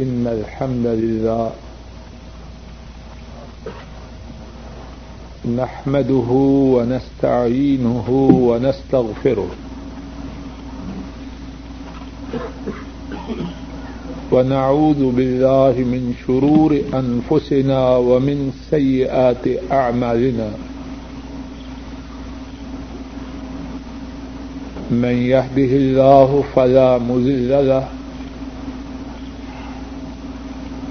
إن الحمد لله نحمده ونستعينه ونستغفره ونعوذ بالله من شرور أنفسنا ومن سيئات أعمالنا من يهده الله فلا مذل له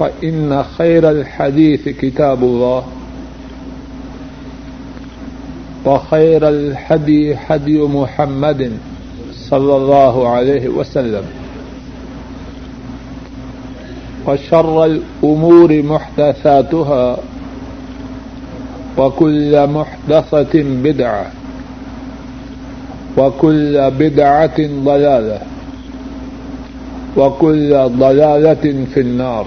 فإن خير الحديث كتاب الله وخير الحدي حدي محمد صلى الله عليه وسلم وشر الأمور محدثاتها وكل محدثة بدعة وكل بدعة ضلالة وكل ضلالة في النار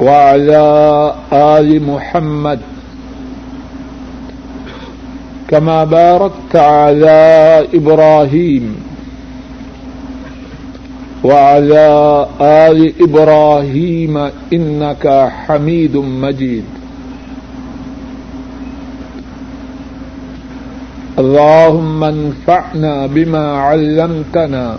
وعلى آل محمد كما باركت على إبراهيم وعلى آل إبراهيم إنك حميد مجيد. اللهم انفعنا بما علمتنا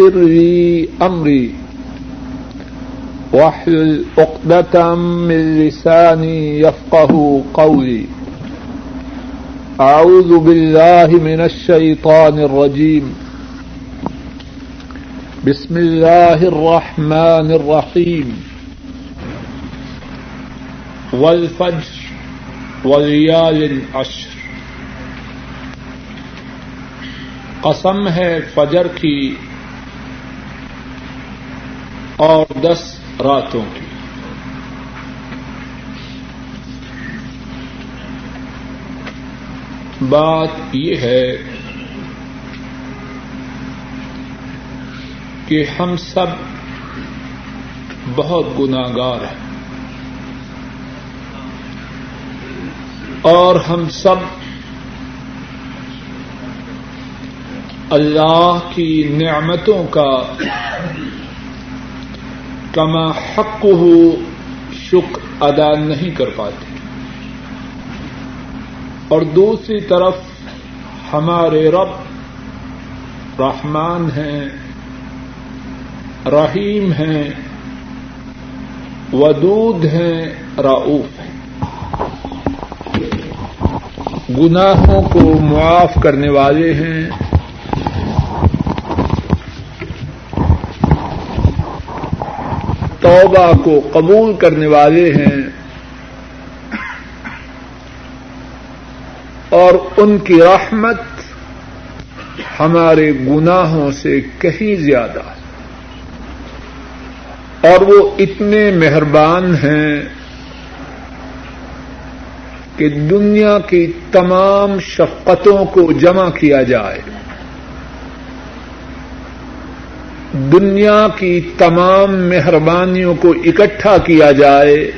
لي أمري واحلل عقدة من لساني يفقه قولي. أعوذ بالله من الشيطان الرجيم. بسم الله الرحمن الرحيم. والفجر وليال العشر. قسم ہے فجر کی اور دس راتوں کی۔ بات یہ ہے کہ ہم سب بہت گناگار ہیں۔ اور ہم سب اللہ کی نعمتوں کا کما حق ہو شکر ادا نہیں کر پاتے۔ اور دوسری طرف ہمارے رب رحمان ہیں، رحیم ہیں، ودود ہیں، رعوف ہیں۔ گناہوں کو معاف کرنے والے ہیں توبہ کو قبول کرنے والے ہیں اور ان کی رحمت ہمارے گناہوں سے کہیں زیادہ اور وہ اتنے مہربان ہیں کہ دنیا کی تمام شفقتوں کو جمع کیا جائے۔ دنیا کی تمام مہربانیوں کو اکٹھا کیا جائے۔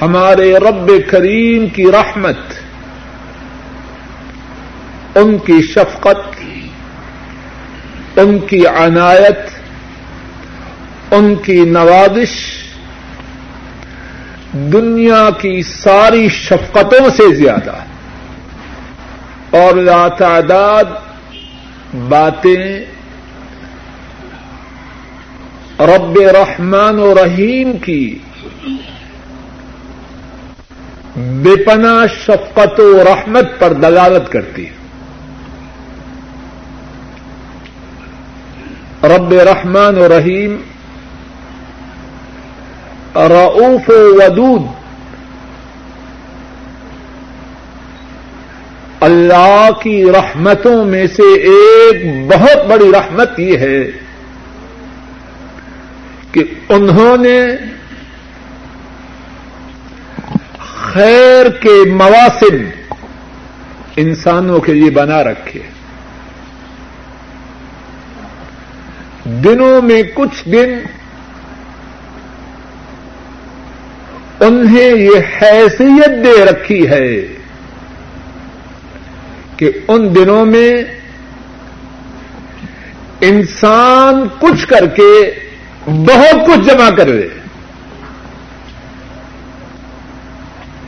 ہمارے رب کریم کی رحمت، ان کی شفقت، ان کی عنایت، ان کی نوازش، دنیا کی ساری شفقتوں سے زیادہ۔ اور لا تعداد باتیں رب رحمان و رحیم کی۔ بے پناہ، شفقت و رحمت پر دلالت کرتی ہے۔ رب رحمان و رحیم رعوف و ودود۔ اللہ کی رحمتوں میں سے ایک بہت بڑی رحمت یہ ہے کہ انہوں نے خیر کے مواسم انسانوں کے لیے بنا رکھے دنوں میں کچھ دن انہیں یہ حیثیت دے رکھی ہے کہ ان دنوں میں انسان کچھ کر کے بہت کچھ جمع کر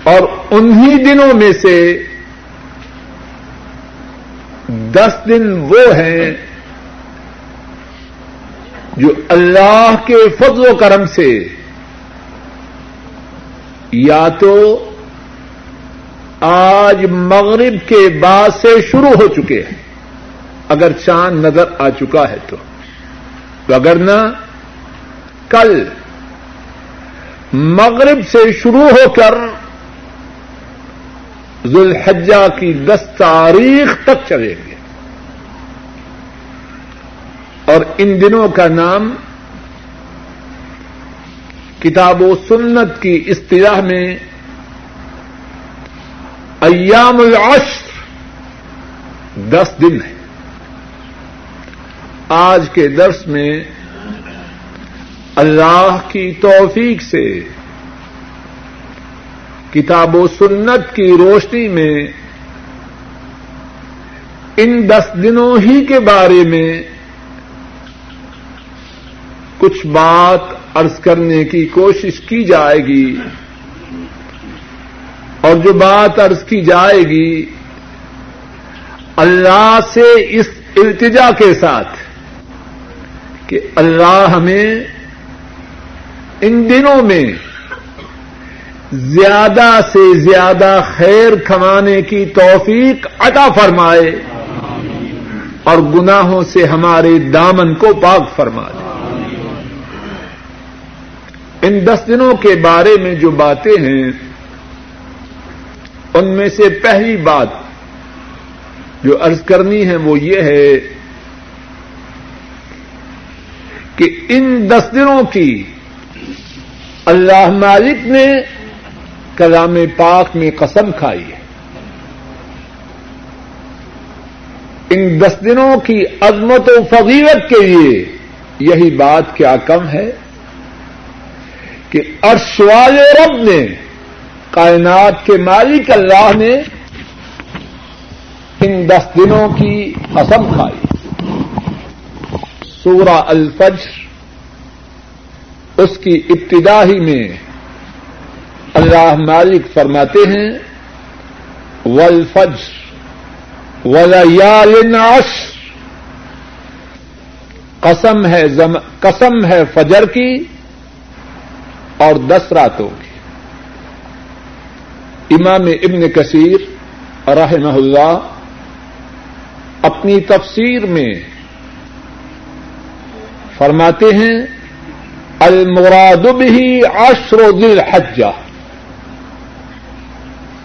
اور انہی دنوں میں سے دس دن وہ ہیں جو اللہ کے فضل و کرم سے یا تو آج مغرب کے بعد سے شروع ہو چکے ہیں۔ اگر چاند نظر آ چکا ہے تو۔ اگر نہ کل مغرب سے شروع ہو کر ذوالحجہ کی دس تاریخ تک چلیں گے اور ان دنوں کا نام کتاب و سنت کی اصطلاح میں ایام العشر دس دن ہے آج کے درس میں اللہ کی توفیق سے کتاب و سنت کی روشنی میں ان دس دنوں ہی کے بارے میں کچھ بات عرض کرنے کی کوشش کی جائے گی۔ اور جو بات عرض کی جائے گی، اللہ سے اس التجا کے ساتھ کہ اللہ ہمیں ان دنوں میں زیادہ سے زیادہ خیر کمانے کی توفیق عطا فرمائے اور گناہوں سے ہمارے دامن کو پاک فرما دے ان دس دنوں کے بارے میں جو باتیں ہیں ان میں سے پہلی بات جو ارض کرنی ہے وہ یہ ہے کہ ان دس دنوں کی اللہ مالک نے کلام پاک میں قسم کھائی ہے۔ ان دس دنوں کی عظمت و فضیلت کے لیے یہی بات کیا کم ہے کہ عرش والے رب نے کائنات کے مالک اللہ نے ان دس دنوں کی قسم کھائی۔ سورہ الفجر اس کی ابتدا ہی میں اللہ مالک فرماتے ہیں ولفج ولیال عشر۔ قسم ہے قسم ہے فجر کی اور دس راتوں کی۔ امام ابن کثیر رحمہ اللہ اپنی تفسیر میں فرماتے ہیں، المراد بھی عشر دل حجہ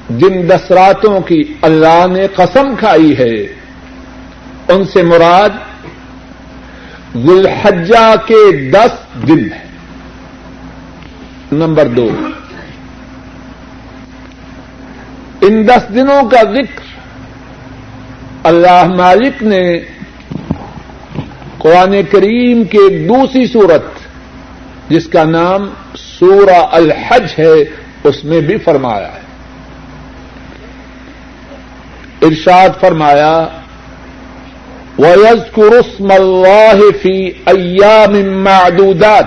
جن دس راتوں کی اللہ نے قسم کھائی ہے، ان سے مراد ذوالحجہ کے دس دن ہیں۔ نمبر دو۔ ان دس دنوں کا ذکر اللہ مالک نے قرآن کریم کے دوسری صورت جس کا نام سورہ الحج ہے، اس میں بھی فرمایا ہے۔ ارشاد فرمایا ویز قرسم اللہ فی ایام معدودات۔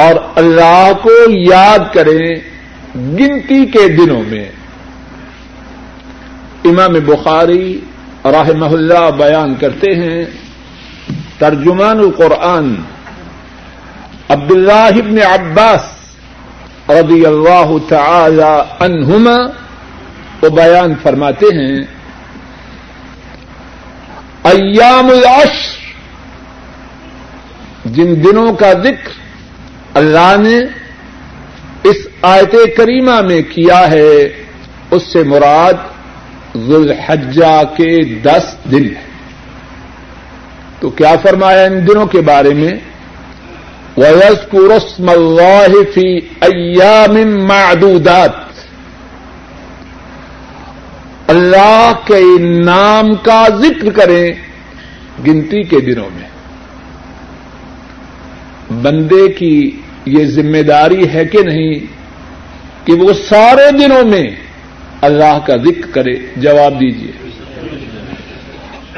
اور اللہ کو یاد کریں گنتی کے دنوں میں امام بخاری رحمہ اللہ بیان کرتے ہیں، ترجمان القرآن عبد اللہ ابن عباس رضی اللہ تعالی عنہما وہ بیان فرماتے ہیں، ایام العشر، جن دنوں کا ذکر اللہ نے اس آیت کریمہ میں کیا ہے، اس سے مراد ذوالحجہ کے دس دن ہے تو کیا فرمایا ان دنوں کے بارے میں؟ ویس کو رسم اللہ فی ایام معدودات۔ اللہ کے نام کا ذکر کریں گنتی کے دنوں میں۔ بندے کی یہ ذمہ داری ہے کہ نہیں؟ کہ وہ سارے دنوں میں اللہ کا ذکر کرے، جواب دیجیے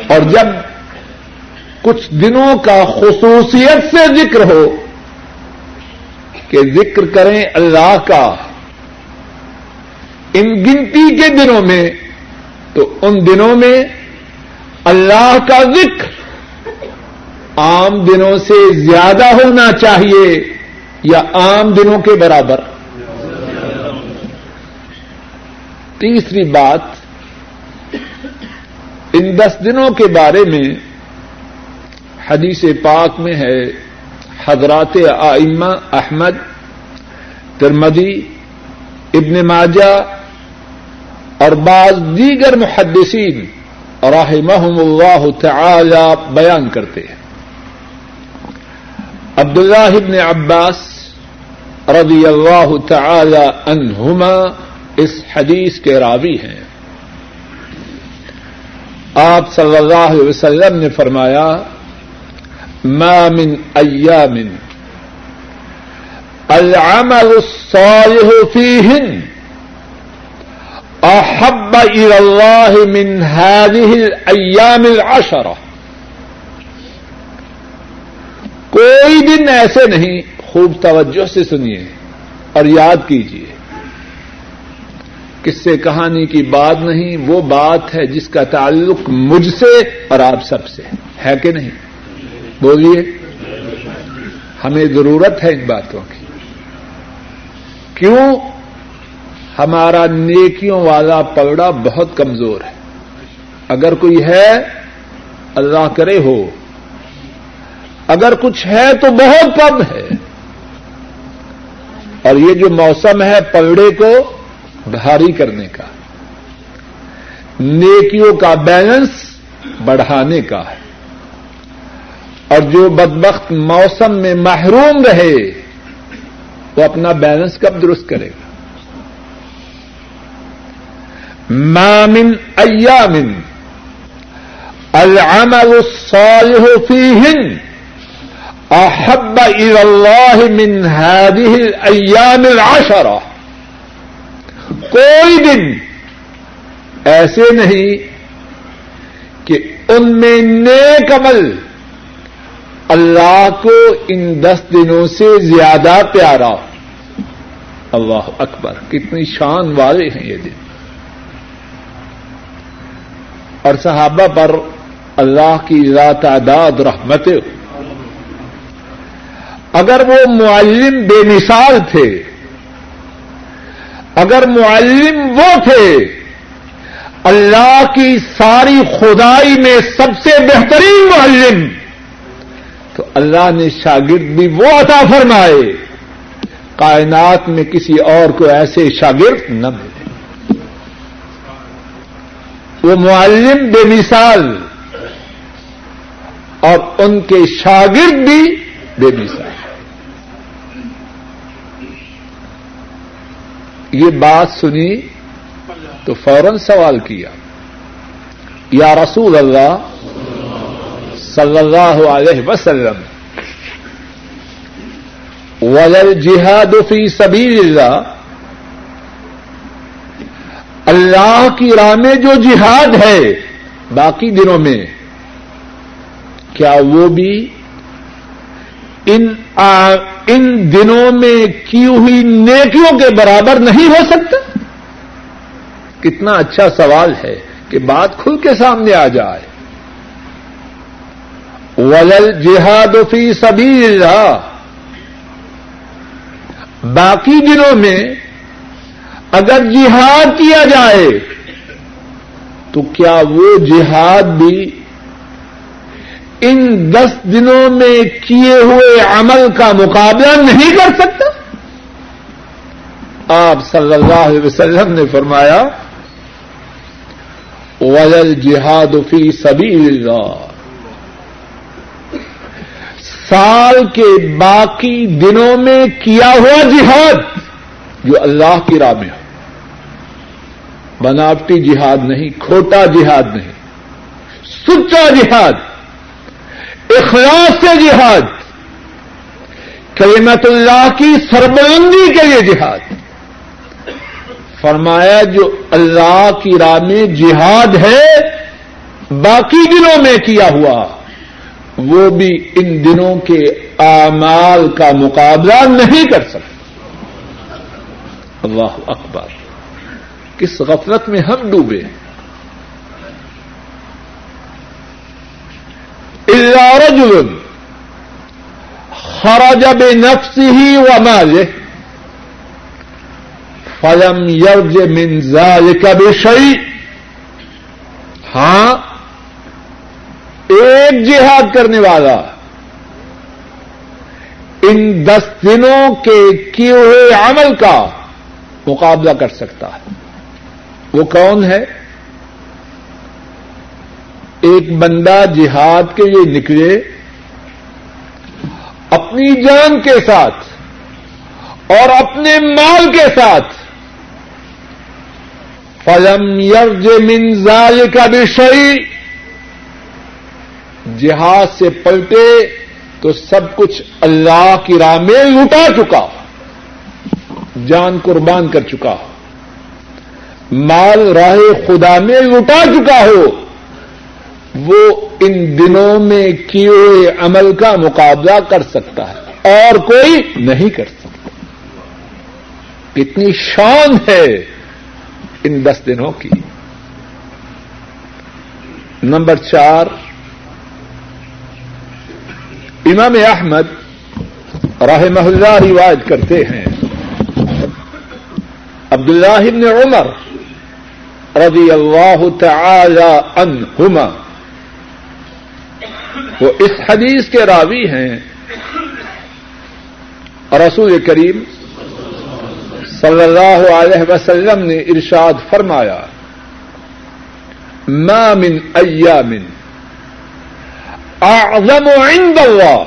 اور جب کچھ دنوں کا خصوصیت سے ذکر ہو کہ ذکر کریں اللہ کا ان گنتی کے دنوں میں، تو ان دنوں میں اللہ کا ذکر عام دنوں سے زیادہ ہونا چاہیے یا عام دنوں کے برابر؟ تیسری بات ان دس دنوں کے بارے میں حدیث پاک میں ہے حضرات آئمہ احمد ترمدی ابن ماجہ اور بعض دیگر محدثین رحمہم اللہ تعالی بیان کرتے ہیں۔ عبداللہ ابن عباس رضی اللہ تعالی عنہما اس حدیث کے راوی ہیں۔ آپ صلی اللہ علیہ وسلم نے فرمایا، ما من ایام العمل الصالح فیہن احب الى اللہ من هذه الایام العشرہ. کوئی دن ایسے نہیں، خوب توجہ سے سنیے اور یاد کیجیے۔ کس سے کہانی کی بات نہیں، وہ بات ہے جس کا تعلق مجھ سے اور آپ سب سے ہے کہ نہیں؟ بولیے، ہمیں ضرورت ہے ان باتوں کی۔ کیوں؟ ہمارا نیکیوں والا پگڑا بہت کمزور ہے۔ اگر کوئی ہے، اللہ کرے ہو۔ اگر کچھ ہے تو بہت کم ہے۔ اور یہ جو موسم ہے پگڑے کو بھاری کرنے کا نیکیوں کا بیلنس بڑھانے کا ہے اور جو بدبخت موسم میں محروم رہے وہ اپنا بیلنس کب درست کرے گا؟ مامن ایامن العمل الصالح فیہن احب الى اللہ من هذه الايام العشرہ کوئی دن ایسے نہیں کہ ان میں نیک عمل اللہ کو ان دس دنوں سے زیادہ پیارا اللہ اکبر، کتنی شان والے ہیں یہ دن۔ اور صحابہ پر اللہ کی ذات تعداد رحمت اگر وہ معلم بے مثال تھے اگر معلم وہ تھے، اللہ کی ساری خدائی میں سب سے بہترین معلم، تو اللہ نے شاگرد بھی وہ عطا فرمائے۔ کائنات میں کسی اور کو ایسے شاگرد نہ ملے۔ وہ معلم بے مثال، اور ان کے شاگرد بھی بے مثال۔ یہ بات سنی تو فوراً سوال کیا۔ یا رسول اللہ صلی اللہ علیہ وسلم وجل جہاد فی سبیل اللہ اللہ کی راہ میں جو جہاد ہے باقی دنوں میں، کیا وہ بھی ان ان دنوں میں کی ہوئی نیکیوں کے برابر نہیں ہو سکتا؟ کتنا اچھا سوال ہے کہ بات کھل کے سامنے آ جائے۔ وزل جہاد فی سبھی اللہ باقی دنوں میں اگر جہاد کیا جائے، تو کیا وہ جہاد بھی ان دس دنوں میں کیے ہوئے عمل کا مقابلہ نہیں کر سکتا؟ آپ صلی اللہ علیہ وسلم نے فرمایا وزل جہاد فی سبھی اللہ سال کے باقی دنوں میں کیا ہوا جہاد؟ جو اللہ کی راہ میں ہو۔ بناوٹی جہاد نہیں، کھوٹا جہاد نہیں۔ سچا جہاد۔ اخلاص سے جہاد کریمت اللہ کی سربلندی کے لیے جہاد۔ فرمایا، جو اللہ کی راہ میں جہاد ہے، باقی دنوں میں کیا ہوا، وہ بھی ان دنوں کے اعمال کا مقابلہ نہیں کر سکتا۔ اللہ اکبر، کس غفلت میں ہم ڈوبے ہیں؟ رجل خرج بنفسه وماله فلم يرج من ذلك بشيء. ہاں ایک جہاد کرنے والا ان دس دنوں کے کیے ہوئے عمل کا مقابلہ کر سکتا ہے۔ وہ کون ہے؟ ایک بندہ جہاد کے لیے نکلے، اپنی جان کے ساتھ اور اپنے مال کے ساتھ۔ فلم یرج منزال کا بھی جہاد سے پلٹے تو سب کچھ اللہ کی راہ میں لٹا چکا، جان قربان کر چکا۔ مال راہ خدا میں لٹا چکا ہو۔ وہ ان دنوں میں کیے ہوئے عمل کا مقابلہ کر سکتا ہے اور کوئی نہیں کر سکتا۔ کتنی شان ہے ان دس دنوں کی۔ نمبر چار، امام احمد رحمہ اللہ رواج کرتے ہیں۔ عبداللہ بن عمر رضی اللہ تعالی عنہما وہ اس حدیث کے راوی ہیں۔ رسول کریم صلی اللہ علیہ وسلم نے ارشاد فرمایا، ما من ایام اعظم عند اللہ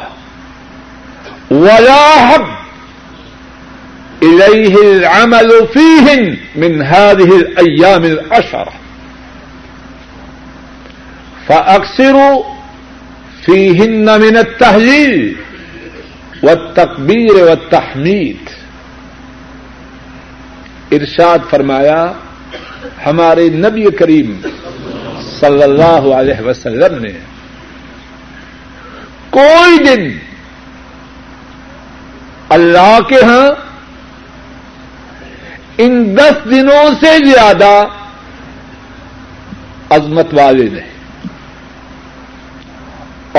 ولا حب الیہ العمل فیہن من هذه الايام العشرة فاکثروا فیہن من التحلیل والتکبیر والتحمید ارشاد فرمایا، ہمارے نبی کریم صلی اللہ علیہ وسلم نے کوئی دن اللہ کے ہاں ان دس دنوں سے زیادہ عظمت والے نہیں۔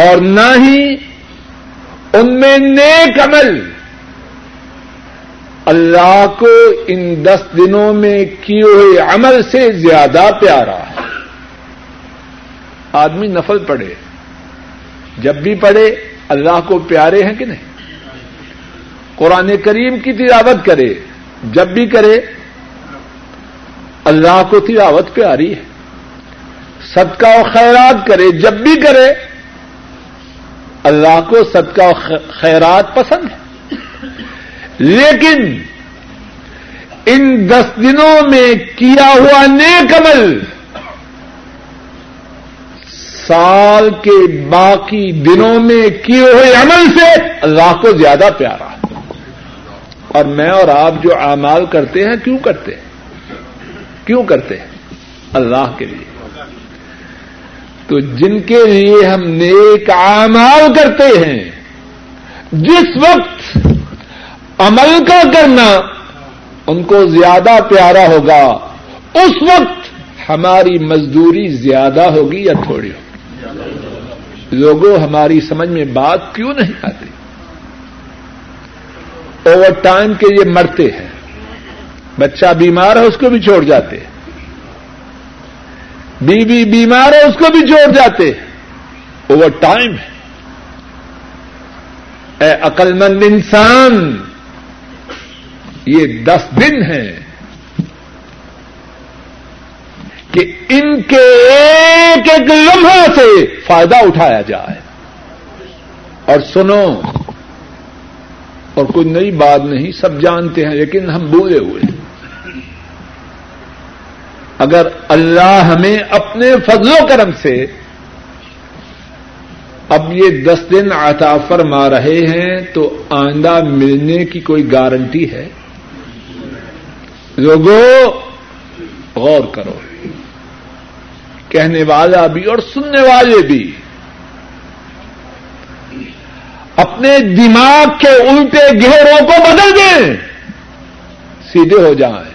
اور نہ ہی ان میں نیک عمل۔ اللہ کو ان دس دنوں میں کیے ہوئے عمل سے زیادہ پیارا۔ ہے آدمی نفل پڑے جب بھی پڑھے، اللہ کو پیارے ہیں کہ نہیں؟ قرآن کریم کی تلاوت کرے۔ جب بھی کرے، اللہ کو تلاوت پیاری ہے۔ صدقہ و خیرات کرے۔ جب بھی کرے اللہ کو صدقہ و خیرات پسند ہے۔ لیکن ان دس دنوں میں کیا ہوا نیک عمل سال کے باقی دنوں میں کیے ہوئے عمل سے اللہ کو زیادہ پیارا۔ اور میں اور آپ جو اعمال کرتے ہیں، کیوں کرتے ہیں؟ کیوں کرتے ہیں؟ اللہ کے لیے۔ تو جن کے لیے ہم نیک اعمال کرتے ہیں، جس وقت عمل کا کرنا ان کو زیادہ پیارا ہوگا، اس وقت ہماری مزدوری زیادہ ہوگی یا تھوڑی ہوگی؟ لوگوں، ہماری سمجھ میں بات کیوں نہیں آتی؟ اوور ٹائم کے یہ مرتے ہیں، بچہ بیمار ہے، اس کو بھی چھوڑ جاتے ہیں۔ بیوی بی بیمار ہے، اس کو بھی چھوڑ جاتے اوور ٹائم ہے۔ اے عقل مند انسان، یہ دس دن ہیں کہ ان کے ایک ایک لمحہ سے فائدہ اٹھایا جائے۔ اور سنو، اور کوئی نئی بات نہیں، سب جانتے ہیں، لیکن ہم بولے ہوئے اگر اللہ ہمیں اپنے فضل و کرم سے اب یہ دس دن عطا فرما رہے ہیں تو آئندہ ملنے کی کوئی گارنٹی ہے؟ لوگوں غور کرو۔ کہنے والا بھی اور سننے والے بھی۔ اپنے دماغ کے الٹے گہروں کو بدل دیں۔ سیدھے ہو جائیں۔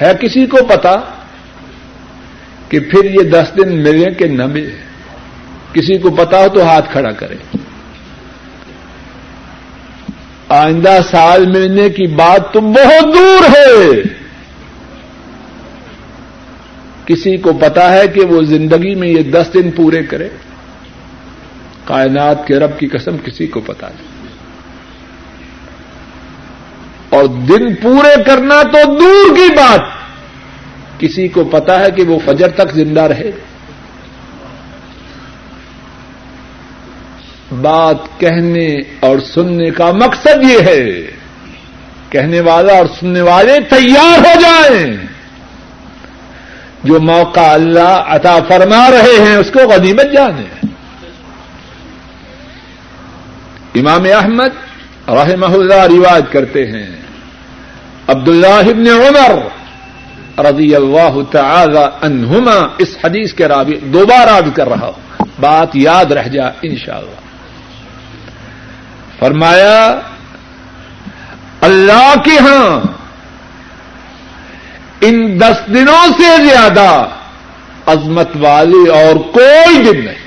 ہے کسی کو پتا کہ پھر یہ دس دن ملے کہ نہ ملے کسی کو پتا ہو تو ہاتھ کھڑا کرے آئندہ سال ملنے کی بات تو بہت دور ہے۔ کسی کو پتا ہے کہ وہ زندگی میں یہ دس دن پورے کرے؟ کائنات کے رب کی قسم کسی کو پتا نہیں۔ اور دن پورے کرنا تو دور کی بات کسی کو پتا ہے کہ وہ فجر تک زندہ رہے بات کہنے اور سننے کا مقصد یہ ہے کہنے والا اور سننے والے تیار ہو جائیں جو موقع اللہ عطا فرما رہے ہیں اس کو غنیمت جانے۔ امام احمد رحمہ اللہ رواج کرتے ہیں۔ عبد اللہ ابن عمر رضی اللہ تعالی عنہما اس حدیث کے رابع دوبارہ کر رہا ہوں۔ بات یاد رہ جا انشاءاللہ۔ فرمایا، اللہ کے ہاں ان دس دنوں سے زیادہ عظمت والی اور کوئی دن نہیں۔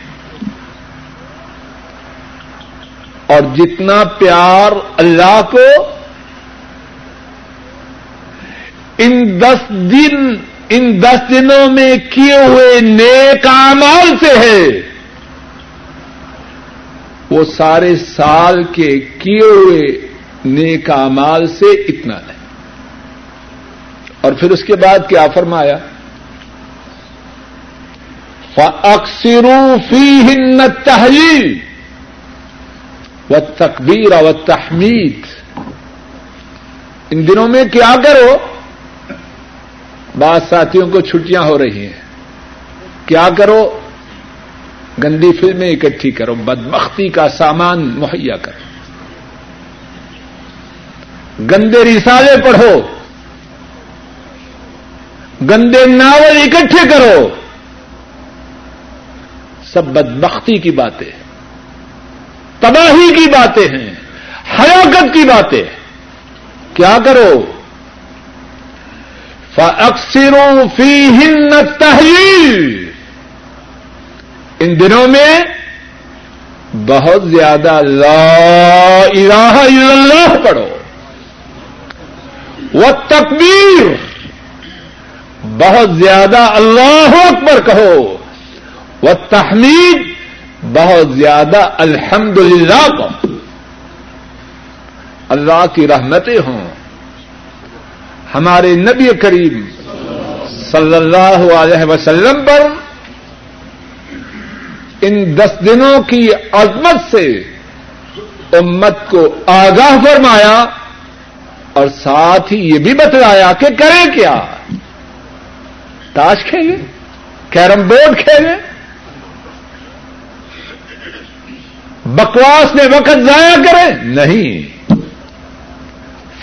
اور جتنا پیار اللہ کو ان دس دن ان دس دنوں میں کیے ہوئے نیک اعمال سے ہے، وہ سارے سال کے کیے ہوئے نیک مال سے اتنا نہیں اور پھر اس کے بعد کیا فرمایا؟ اکثرو فی ہن تحریر و تقبیر و تحمید ان دنوں میں کیا کرو؟ بعض ساتھیوں کو چھٹیاں ہو رہی ہیں۔ کیا کرو؟ گندی فلمیں اکٹھی کرو بدمختی کا سامان مہیا کرو۔ گندے رسالے پڑھو۔ گندے ناول اکٹھے کرو۔ سب بدمختی کی باتیں۔ تباہی کی باتیں ہیں ہلاکت کی باتیں۔ کیا کرو؟ اکثروں فی ہند تحریر ان دنوں میں بہت زیادہ لا الہ الا اللہ پڑھو۔ وہ تکبیر بہت زیادہ اللہ اکبر کہو۔ وہ تحمید بہت زیادہ الحمد للہ کہو اللہ کی رحمتیں ہوں۔ ہمارے نبی کریم صلی اللہ علیہ وسلم پر ان دس دنوں کی عظمت سے امت کو آگاہ فرمایا اور ساتھ ہی یہ بھی بتلایا کہ کریں کیا؟ تاش کھیلیں؟ کیرم بورڈ کھیلیں؟ بکواس میں وقت ضائع کریں نہیں۔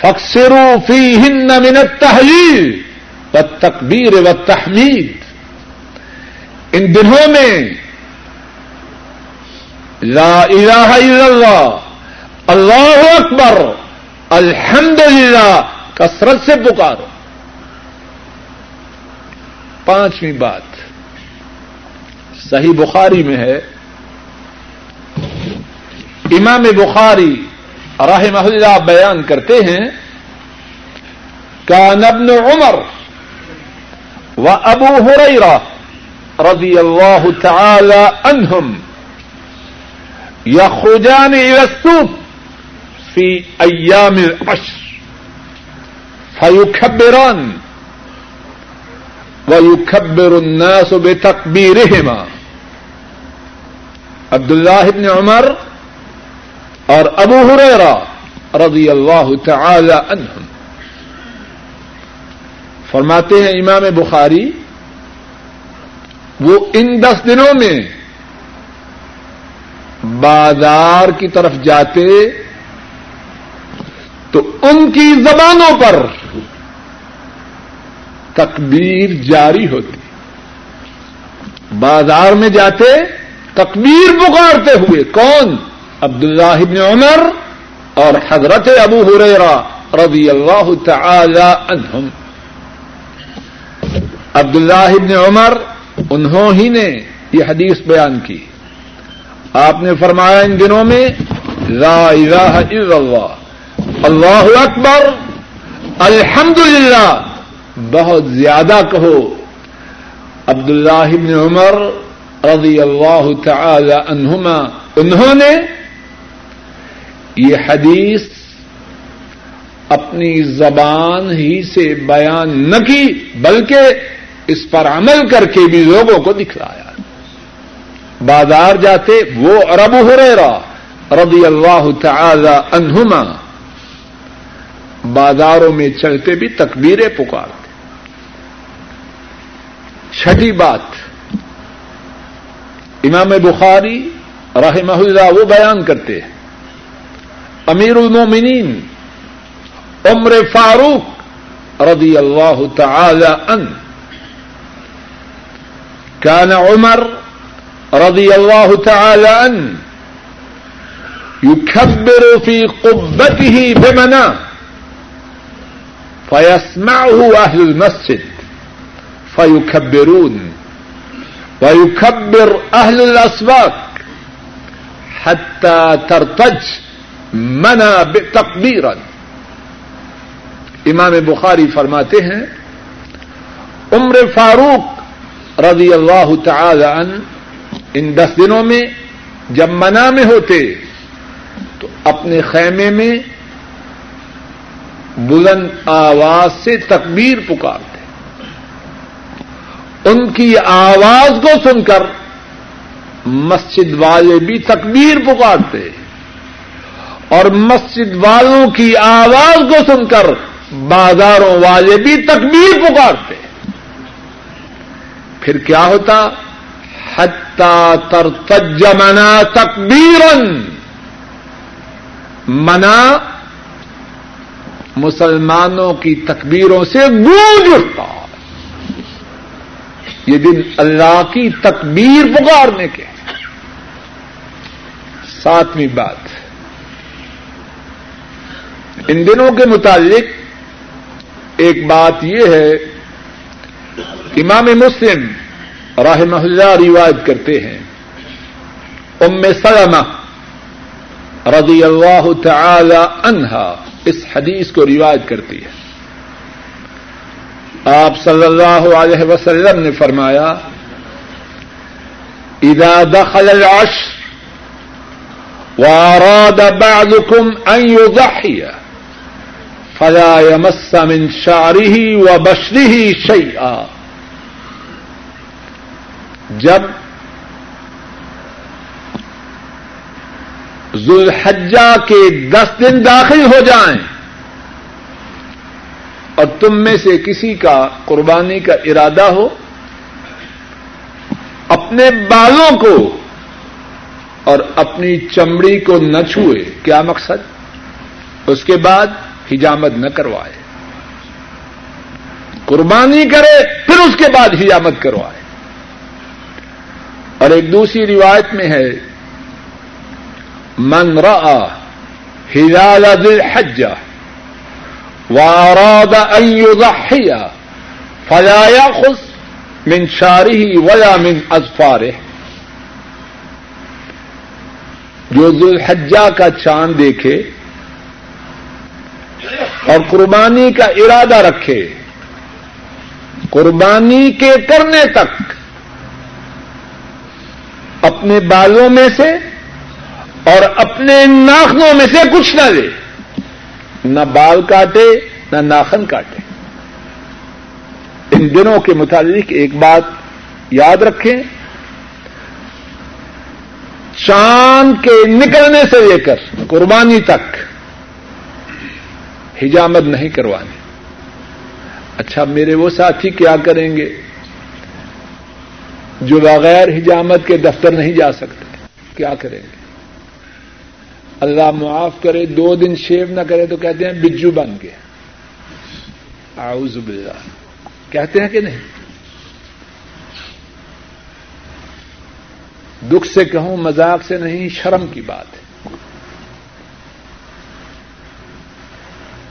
فخصرو فی ہند منت تحریر و تقبیر و تحمید ان دنوں میں لا الہ الا اللہ اللہ اکبر الحمد للہ کثرت سے پکارو۔ پانچویں بات، صحیح بخاری میں ہے امام بخاری راہ اللہ بیان کرتے ہیں کا نبن عمر و ابو ہریرا رضی اللہ تعالی عنہم یخرجان الى السوق فی ایام العشر، فیکبران ویکبر الناس بتکبیرہما۔ عبد اللہ ابن عمر اور ابو ہریرا رضی اللہ تعالی عنہم فرماتے ہیں امام بخاری، وہ ان دس دنوں میں بازار کی طرف جاتے تو ان کی زبانوں پر تکبیر جاری ہوتی۔ بازار میں جاتے تکبیر پکارتے ہوئے کون؟ عبد اللہ ابن عمر اور حضرت ابو ہریرا رضی اللہ تعالی عنہم۔ عبد اللہ ابن عمر، انہوں ہی نے یہ حدیث بیان کی۔ آپ نے فرمایا ان دنوں میں، لا الہ الا اللہ اللہ اکبر الحمد للہ بہت زیادہ کہو۔ عبد اللہ ابن عمر رضی اللہ تعالی عنہما، انہوں نے یہ حدیث اپنی زبان ہی سے بیان نہ کی، بلکہ اس پر عمل کر کے بھی لوگوں کو دکھلایا۔ بازار جاتے وہ رب ہریرا رضی اللہ تعالی عنہما بازاروں میں چلتے بھی تکبیریں پکارتے۔ چھٹی بات، امام بخاری رحمہ اللہ وہ بیان کرتے ہیں۔ امیر المومنین عمر فاروق رضی اللہ تعالی ان كان عمر رضی اللہ تعالی ان يكبر في قبته بمنى فيسمعه أهل المسجد فيكبرون ويكبر أهل الأسواق حتى ترتج منا تقبیرا امام بخاری فرماتے ہیں، عمر فاروق رضی اللہ تعالی عنہ ان دس دنوں میں جب منا میں ہوتے، تو اپنے خیمے میں بلند آواز سے تکبیر پکارتے۔ ان کی آواز کو سن کر مسجد والے بھی تکبیر پکارتے۔ اور مسجد والوں کی آواز کو سن کر بازاروں والے بھی تکبیر پکارتے۔ پھر کیا ہوتا؟ حتا تر تجمنا تکبیرن منا مسلمانوں کی تکبیروں سے گونج اٹھتا۔ یہ دن اللہ کی تکبیر پکارنے کے۔ ساتویں بات۔ ان دنوں کے متعلق ایک بات یہ ہے، امام مسلم راہ اللہ روایت کرتے ہیں۔ ام سلمہ رضی اللہ تعالی عنہا اس حدیث کو روایت کرتی ہے۔ آپ صلی اللہ علیہ وسلم نے فرمایا، اذا دخل العشر واراد بعضكم ان يضحي فلا يمس من شعره وبشره شيئا. جب ذوالحجہ کے دس دن داخل ہو جائیں اور تم میں سے کسی کا قربانی کا ارادہ ہو، اپنے بالوں کو اور اپنی چمڑی کو نہ چھوئے، کیا مقصد؟ اس کے بعد ہجامت نہ کروائے۔ قربانی کرے، پھر اس کے بعد ہجامت کروائے۔ اور ایک دوسری روایت میں ہے، من را ہلال الحج واراد ان يضحي فلا ياخذ من شاره ولا من اظفاره جو ذوالحجہ کا چاند دیکھے اور قربانی کا ارادہ رکھے۔ قربانی کے کرنے تک اپنے بالوں میں سے اور اپنے ناخنوں میں سے کچھ نہ لے۔ نہ بال کاٹے، نہ ناخن کاٹے۔ ان دنوں کے متعلق ایک بات یاد رکھیں۔ چاند کے نکلنے سے لے کر قربانی تک ہجامت نہیں کروانی۔ اچھا میرے وہ ساتھی کیا کریں گے؟ جو بغیر حجامت کے دفتر نہیں جا سکتے، کیا کریں گے؟ اللہ معاف کرے، دو دن شیو نہ کرے تو کہتے ہیں بجو بن گئے اعوذ باللہ۔ کہتے ہیں کہ نہیں؟ دکھ سے کہوں، مذاق سے نہیں، شرم کی بات ہے۔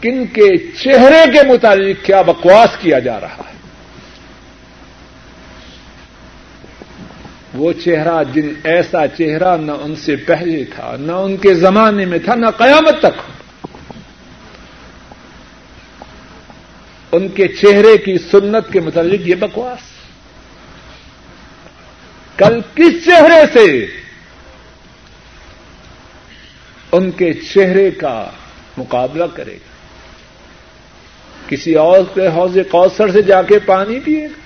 کن کے چہرے کے متعلق کیا بکواس کیا جا رہا ہے؟ وہ چہرہ جن ایسا چہرہ نہ ان سے پہلے تھا، نہ ان کے زمانے میں تھا، نہ قیامت تک۔ ان کے چہرے کی سنت کے متعلق یہ بکواس۔ کل کس چہرے سے؟ ان کے چہرے کا مقابلہ کرے گا۔ کسی اور کے حوض کوثر سے جا کے پانی پیے گا؟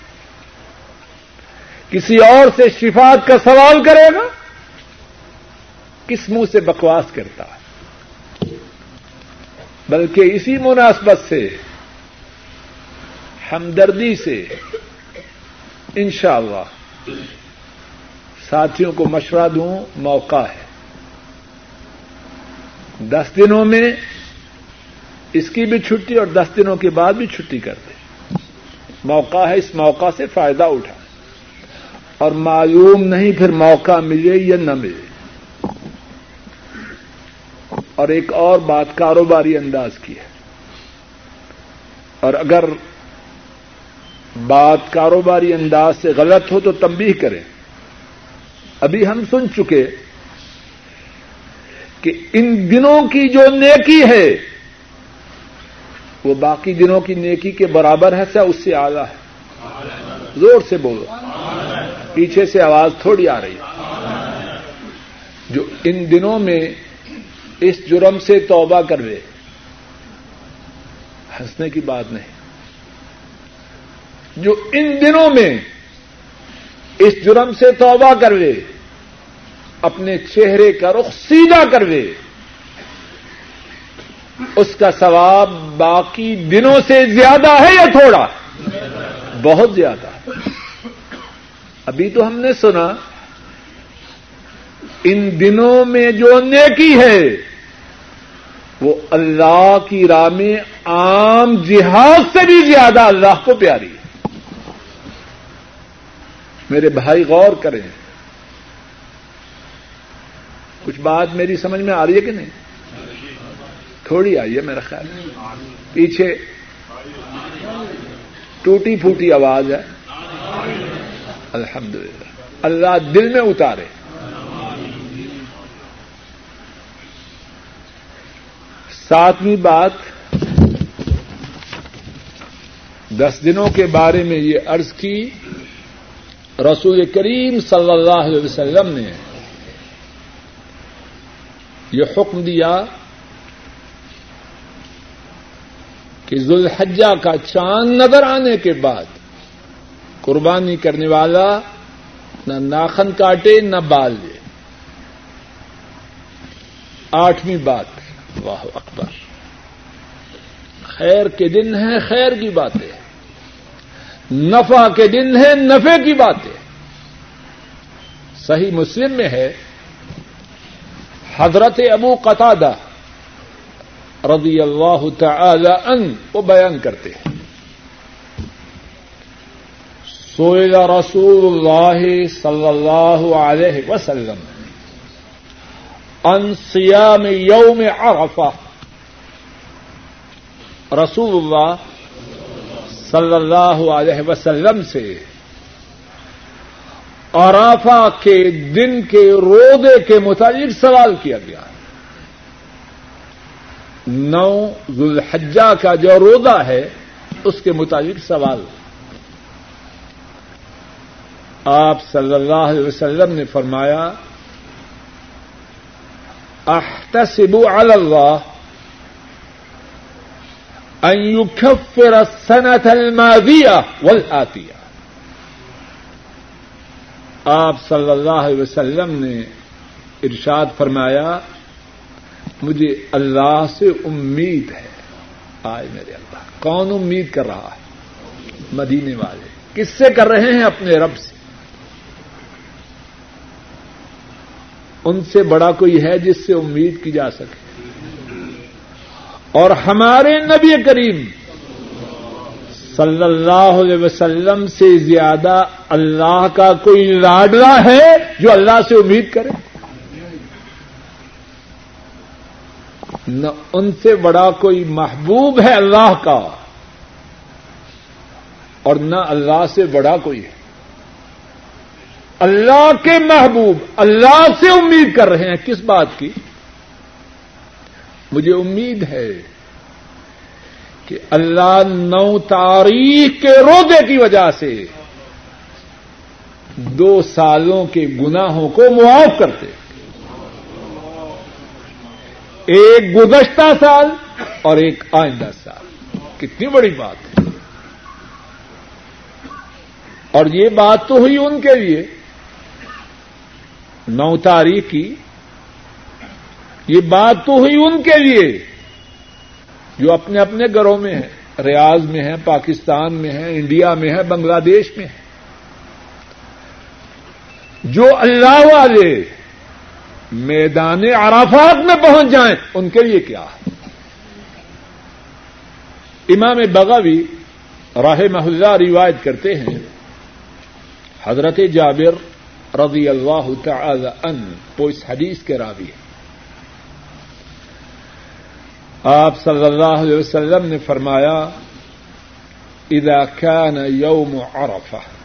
کسی اور سے شفات کا سوال کرے گا؟ کس منہ سے بکواس کرتا ہے؟ بلکہ اسی مناسبت سے، ہمدردی سے، انشاءاللہ، ساتھیوں کو مشورہ دوں، موقع ہے۔ دس دنوں میں اس کی بھی چھٹی اور دس دنوں کے بعد بھی چھٹی کر دیں موقع ہے اس موقع سے فائدہ اٹھا۔ اور معلوم نہیں پھر موقع ملے یا نہ ملے۔ اور ایک اور بات کاروباری انداز کی ہے۔ اور اگر بات کاروباری انداز سے غلط ہو تو تنبیہ کریں۔ ابھی ہم سن چکے کہ ان دنوں کی جو نیکی ہے وہ باقی دنوں کی نیکی کے برابر ہے سا اس سے اعلی ہے۔ زور سے بولو۔ پیچھے سے آواز تھوڑی آ رہی ہے۔ جو ان دنوں میں اس جرم سے توبہ کر لے، ہنسنے کی بات نہیں۔ جو ان دنوں میں اس جرم سے توبہ کر لے، اپنے چہرے کا رخ سیدھا کر لے۔ اس کا ثواب باقی دنوں سے زیادہ ہے یا تھوڑا؟ بہت زیادہ۔ ابھی تو ہم نے سنا، ان دنوں میں جو نیکی ہے، وہ اللہ کی راہ میں عام جہاد سے بھی زیادہ اللہ کو پیاری ہے۔ میرے بھائی، غور کریں۔ کچھ بات میری سمجھ میں آ رہی ہے کہ نہیں؟ تھوڑی آئی ہے میرا خیال پیچھے ٹوٹی پھوٹی آواز ہے الحمد للہ اللہ دل میں اتارے ساتویں بات دس دنوں کے بارے میں یہ عرض کی رسول کریم صلی اللہ علیہ وسلم نے یہ حکم دیا کہ ذوالحجہ کا چاند نظر آنے کے بعد قربانی کرنے والا نہ ناخن کاٹے، نہ بال لے۔ آٹھویں بات۔ واہ اکبر۔ خیر کے دن ہیں، خیر کی باتیں۔ نفع کے دن ہیں نفے کی باتیں۔ صحیح مسلم میں ہے، حضرت ابو قطادہ رضی اللہ تعالی ان وہ بیان کرتے ہیں۔ سوئل رسول اللہ صلی اللہ علیہ وسلم ان سیام یوم عرفہ۔ رسول اللہ صلی اللہ علیہ وسلم سے عرافہ کے دن کے رودے کے متعلق سوال کیا گیا۔ نو ذوالحجہ کا جو روزہ ہے، اس کے متعلق سوال آپ صلی اللہ علیہ وسلم نے فرمایا، احتسب علی اللہ ان يكفر السنة الماضية والآتية آپ صلی اللہ علیہ وسلم نے ارشاد فرمایا مجھے اللہ سے امید ہے۔ آئے میرے اللہ، کون امید کر رہا ہے؟ مدینے والے۔ کس سے کر رہے ہیں اپنے رب سے؟ ان سے بڑا کوئی ہے جس سے امید کی جا سکے۔ اور ہمارے نبی کریم صلی اللہ علیہ وسلم سے زیادہ اللہ کا کوئی لاڈلا ہے جو اللہ سے امید کرے؟ نہ ان سے بڑا کوئی محبوب ہے اللہ کا اور نہ اللہ سے بڑا کوئی ہے۔ اللہ کے محبوب، اللہ سے امید کر رہے ہیں۔ کس بات کی؟ مجھے امید ہے کہ اللہ نو تاریخ کے رودے کی وجہ سے دو سالوں کے گناہوں کو معاف کرتے۔ ایک گزشتہ سال اور ایک آئندہ سال۔ کتنی بڑی بات ہے۔ اور یہ بات تو ہوئی ان کے لیے۔ نو تاریخ کی یہ بات تو ہوئی ان کے لیے جو اپنے اپنے گھروں میں ہیں، ریاض میں ہیں، پاکستان میں ہیں، انڈیا میں ہے بنگلہ دیش میں ہے جو اللہ والے میدان عرافات میں پہنچ جائیں، ان کے لیے کیا؟ ہے امام بغوی راہ محلہ روایت کرتے ہیں، حضرت جابر رضی اللہ تعالی ان تو اس حدیث کے راوی ہیں۔ آپ صلی اللہ علیہ وسلم نے فرمایا، اذا كان يوم عرفه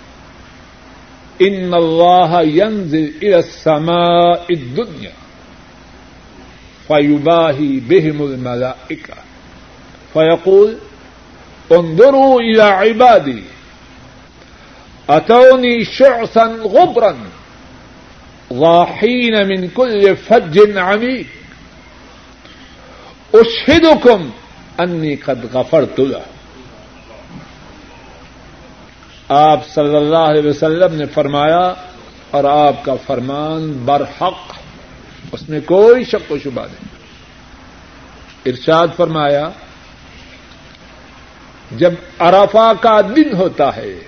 ان الله ينزل الى السماء الدنيا فيباهي بهم الملائكه فيقول انظروا الى عبادي اتوني شعثا غبرا ضاحين من كل فج عميق اشہدکم انی قد غفرت له آپ صلی اللہ علیہ وسلم نے فرمایا اور آپ کا فرمان برحق، اس میں کوئی شک و شبہ نہیں۔ ارشاد فرمایا، جب ارفا کا دن ہوتا ہے،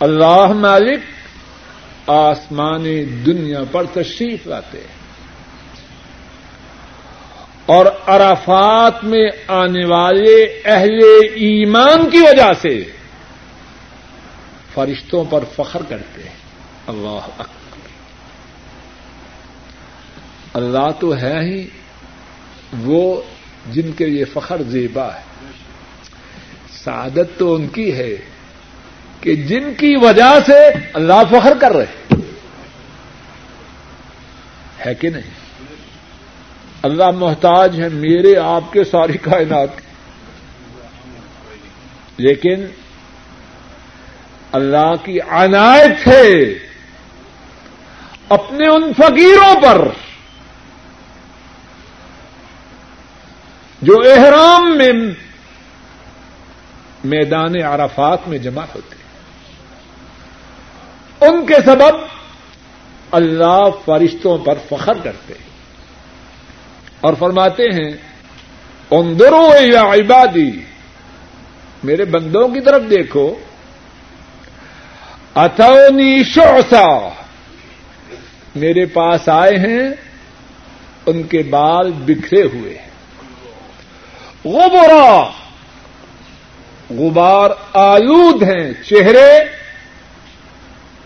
اللہ مالک آسمانی دنیا پر تشریف لاتے ہیں۔ اور عرفات میں آنے والے اہل ایمان کی وجہ سے فرشتوں پر فخر کرتے ہیں۔ اللہ اکبر۔ اللہ تو ہے ہی وہ جن کے لیے فخر زیبا ہے۔ سعادت تو ان کی ہے کہ جن کی وجہ سے اللہ فخر کر رہے ہے کہ نہیں؟ اللہ محتاج ہے میرے آپ کے ساری کائنات لیکن اللہ کی عنایت ہے اپنے ان فقیروں پر جو احرام میں میدان عرفات میں جمع ہوتے ہیں۔ ان کے سبب اللہ فرشتوں پر فخر کرتے ہیں اور فرماتے ہیں اندرو یا عبادی، میرے بندوں کی طرف دیکھو اتونی شوسا میرے پاس آئے ہیں، ان کے بال بکھرے ہوئے۔ ہیں غبرا۔ غبار آلود ہیں، چہرے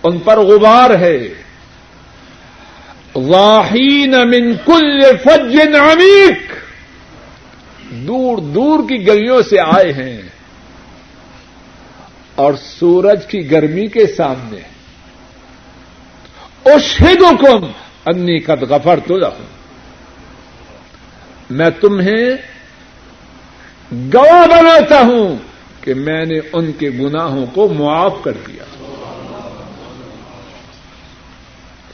ان پر غبار ہے۔ واہین من کل فج عمیق۔ دور دور کی گلیوں سے آئے ہیں۔ اور سورج کی گرمی کے سامنے۔ اشہد حکم انی قد غفر تو رہوں میں تمہیں گواہ بناتا ہوں کہ میں نے ان کے گناہوں کو معاف کر دیا۔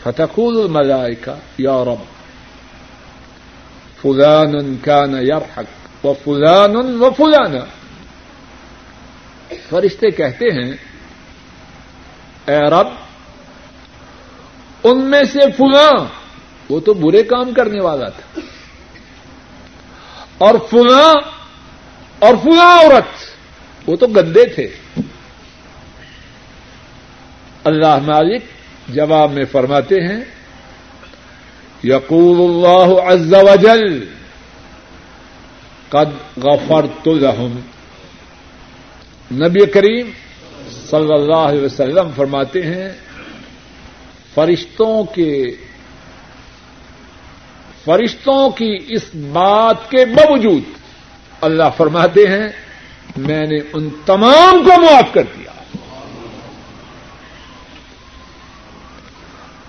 فتقول الملائکہ، یا رب فلان كان يضحك وفلان وفلانا فرشتے کہتے ہیں، اے رب، ان میں سے فلاں، وہ تو برے کام کرنے والا تھا، اور فلاں اور فلاں عورت، وہ تو گندے تھے۔ اللہ مالک جواب میں فرماتے ہیں، یقول اللہ عز وجل، قد غفرت لهم نبی کریم صلی اللہ علیہ وسلم فرماتے ہیں، فرشتوں کے، فرشتوں کی اس بات کے باوجود اللہ فرماتے ہیں، میں نے ان تمام کو معاف کر دیا۔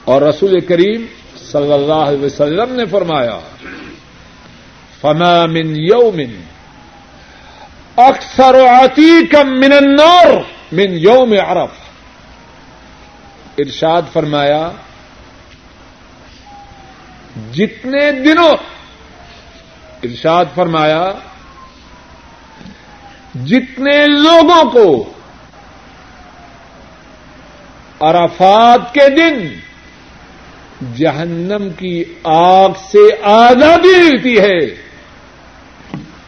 اور رسول کریم صلی اللہ علیہ وسلم نے فرمایا، فما من یوم اکثر آتی کم من النار من یوم عرف۔ ارشاد فرمایا، جتنے دنوں، ارشاد فرمایا، جتنے لوگوں کو عرفات کے دن جہنم کی آگ سے آزادی ملتی ہے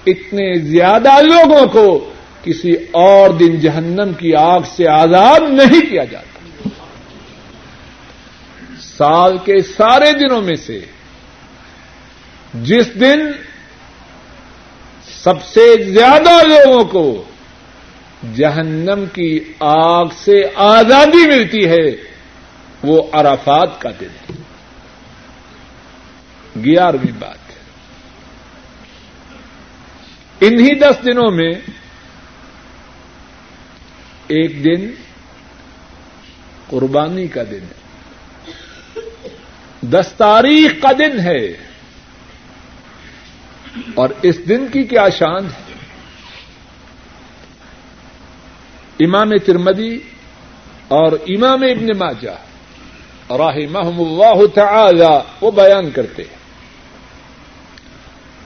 اتنے زیادہ لوگوں کو کسی اور دن جہنم کی آگ سے آزاد نہیں کیا جاتا۔ سال کے سارے دنوں میں سے جس دن سب سے زیادہ لوگوں کو جہنم کی آگ سے آزادی ملتی ہے، وہ عرفات کا دن گیارہویں بات۔ انہی دس دنوں میں ایک دن قربانی کا دن ہے۔ دس تاریخ کا دن ہے۔ اور اس دن کی کیا شان ہے؟ امام ترمدی اور امام ابن ماجہ رحمہم اللہ تعالی وہ بیان کرتے ہیں۔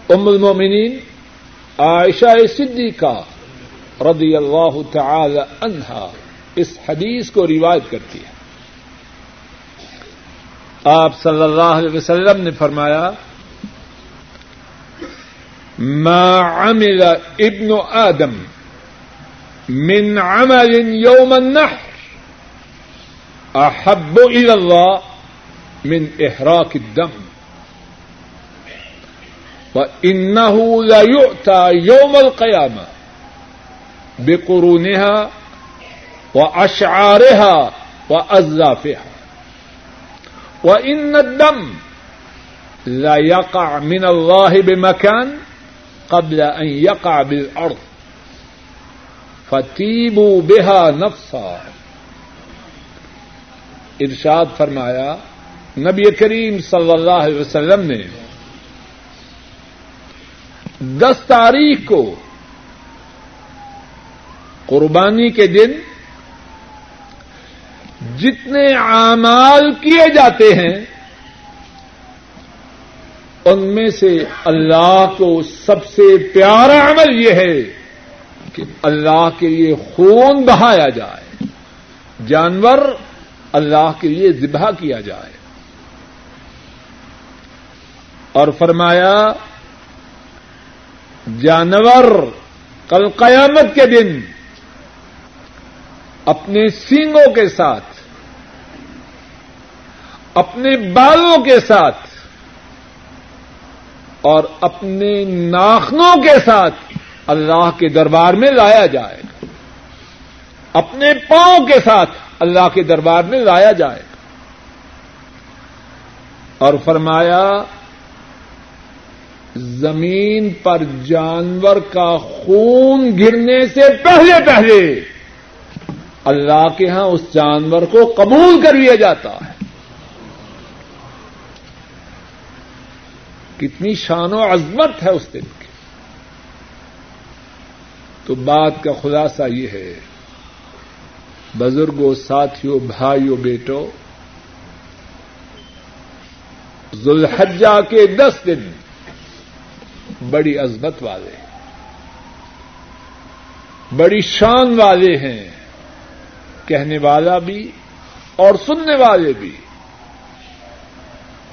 ام المومنین عائشہ صدیقہ رضی اللہ تعالی عنہا اس حدیث کو روایت کرتی ہے۔ آپ صلی اللہ علیہ وسلم نے فرمایا، ما عمل ابن آدم من عمل يوم النحر احب الى الله من احراق الدم. وانه لا يؤتى يوم القيامه بقرونها واشعارها واظافها وان الدم لا يقع من الله بمكان قبل ان يقع بالارض فتيبوا بها نفسا ارشاد فرمایا، نبی کریم صلی اللہ علیہ وسلم نے دس تاریخ کو قربانی کے دن جتنے اعمال کیے جاتے ہیں، ان میں سے اللہ کو سب سے پیارا عمل یہ ہے کہ اللہ کے لیے خون بہایا جائے، جانور اللہ کے لیے ذبح کیا جائے۔ اور فرمایا جانور کل قیامت کے دن اپنے سینگوں کے ساتھ، اپنے بالوں کے ساتھ، اور اپنے ناخنوں کے ساتھ اللہ کے دربار میں لایا جائے گا۔ اپنے پاؤں کے ساتھ اللہ کے دربار میں لایا جائے گا۔ اور فرمایا زمین پر جانور کا خون گرنے سے پہلے پہلے اللہ کے ہاں اس جانور کو قبول کر لیا جاتا ہے۔ کتنی شان و عظمت ہے اس دن کی۔ تو بات کا خلاصہ یہ ہے، بزرگوں، ساتھیوں، بھائیوں، بیٹوں، ذوالحجہ کے دس دن بڑی عظمت والے ہیں۔ بڑی شان والے ہیں۔ کہنے والا بھی اور سننے والے بھی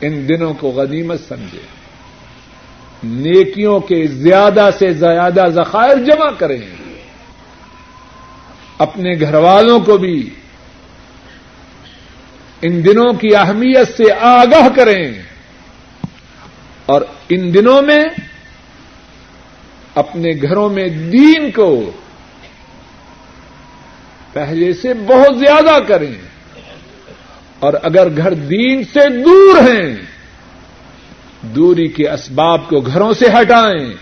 ان دنوں کو غنیمت سمجھے۔ نیکیوں کے زیادہ سے زیادہ ذخائر جمع کریں۔ اپنے گھر والوں کو بھی ان دنوں کی اہمیت سے آگاہ کریں۔ اور ان دنوں میں اپنے گھروں میں دین کو پہلے سے بہت زیادہ کریں اور اگر گھر دین سے دور ہیں، دوری کے اسباب کو گھروں سے ہٹائیں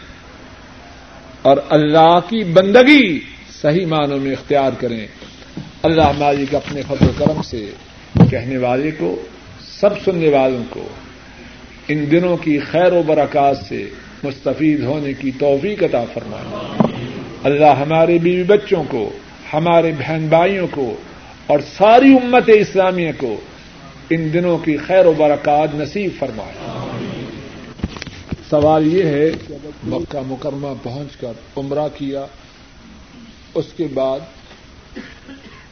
اور اللہ کی بندگی صحیح معنوں میں اختیار کریں۔ اللہ مالک اپنے فضل و کرم سے کہنے والے کو، سب سننے والوں کو، ان دنوں کی خیر و برکات سے مستفید ہونے کی توفیق عطا فرمائے۔ اللہ ہمارے بیوی بچوں کو، ہمارے بہن بھائیوں کو اور ساری امت اسلامیہ کو ان دنوں کی خیر و برکات نصیب فرمائے۔ سوال یہ ہے کہ مکہ مکرمہ پہنچ کر عمرہ کیا، اس کے بعد